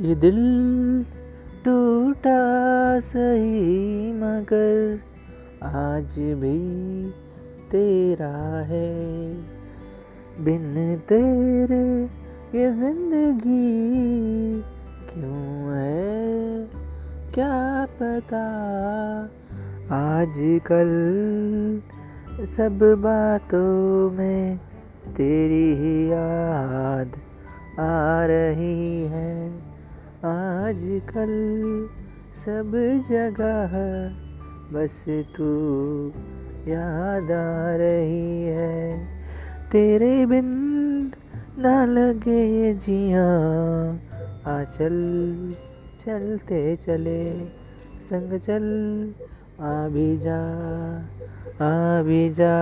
ये दिल टूटा सही, मगर आज भी तेरा है। बिन तेरे ये ज़िंदगी क्यों है? क्या पता? आजकल सब बातों में तेरी ही याद आ रही है। आजकल सब जगह बस तू याद आ रही है। तेरे बिन ना लगे ये जिया, आ चल, चलते चले, संग चल, आ भी जा, आ भी जा।